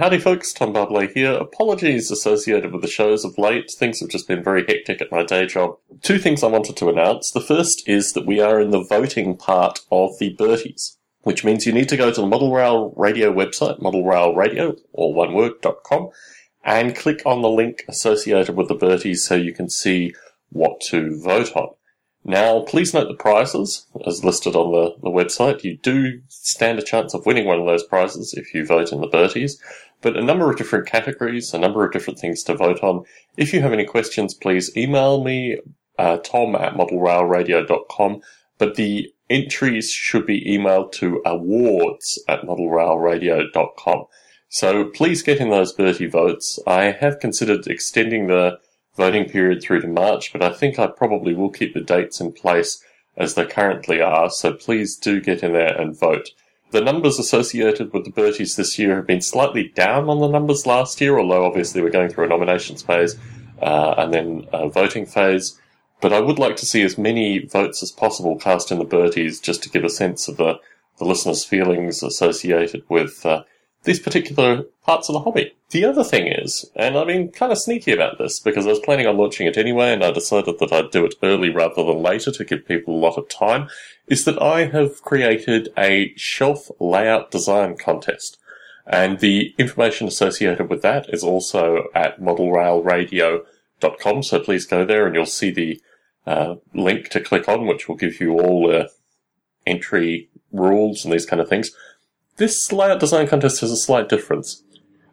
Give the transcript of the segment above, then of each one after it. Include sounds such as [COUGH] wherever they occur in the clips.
Howdy, folks. Tom Barbalet here. Apologies associated with the shows of late. Things have just been very hectic at my day job. Two things I wanted to announce. The first is that we are in the voting part of the Berties, which means you need to go to the Model Rail Radio website, modelrailradio, or one word.com, and click on the link associated with the Berties so you can see what to vote on. Now, please note the prizes as listed on the, the website. You do stand a chance of winning one of those prizes if you vote in the Berties, but a number of different categories, a number of different things to vote on. If you have any questions, please email me, uh, tom at modelrailradio.com, but the entries should be emailed to awards at modelrailradio.com. So please get in those Bertie votes. I have considered extending the voting period through to March, but I think I probably will keep the dates in place as they currently are, so please do get in there and vote. The numbers associated with the Berties this year have been slightly down on the numbers last year, although obviously we're going through a nominations phase uh, and then a voting phase. But I would like to see as many votes as possible cast in the Berties just to give a sense of the, the listeners' feelings associated with uh, these particular parts of the hobby. The other thing is, and I've been kind of sneaky about this because I was planning on launching it anyway and I decided that I'd do it early rather than later to give people a lot of time, is that I have created a shelf layout design contest. And the information associated with that is also at modelrailradio.com. So please go there and you'll see the uh, link to click on, which will give you all the entry rules and these kind of things. This layout design contest has a slight difference.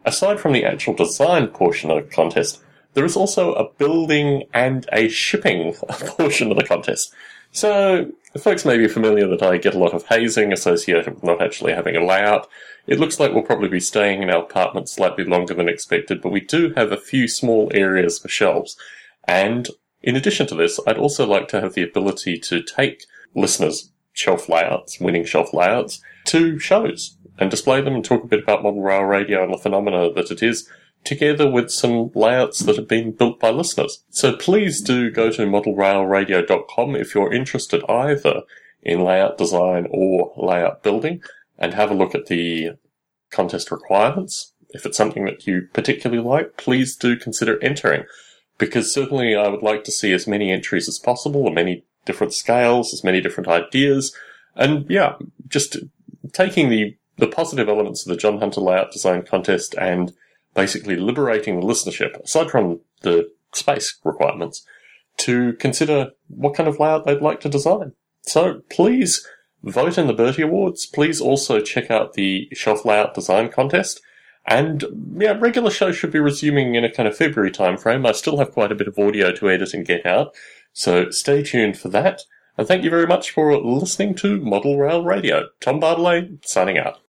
Aside from the actual design portion of the contest, there is also a building and a shipping [LAUGHS] portion of the contest. So, folks may be familiar that I get a lot of hazing associated with not actually having a layout. It looks like we'll probably be staying in our apartment slightly longer than expected, but we do have a few small areas for shelves. And in addition to this, I'd also like to have the ability to take listeners' shelf layouts, winning shelf layouts, to shows and display them and talk a bit about model rail radio and the phenomena that it is, together with some layouts that have been built by listeners. So please do go to modelrailradio.com if you're interested either in layout design or layout building and have a look at the contest requirements. If it's something that you particularly like, please do consider entering because certainly I would like to see as many entries as possible, as many different scales, as many different ideas. And yeah, just taking the the positive elements of the John Hunter layout design contest and basically liberating the listenership, aside from the space requirements, to consider what kind of layout they'd like to design. So please vote in the Bertie Awards. Please also check out the shelf layout design contest. And yeah, regular shows should be resuming in a kind of February timeframe. I still have quite a bit of audio to edit and get out. So stay tuned for that. And thank you very much for listening to Model Rail Radio. Tom Barbalet signing out.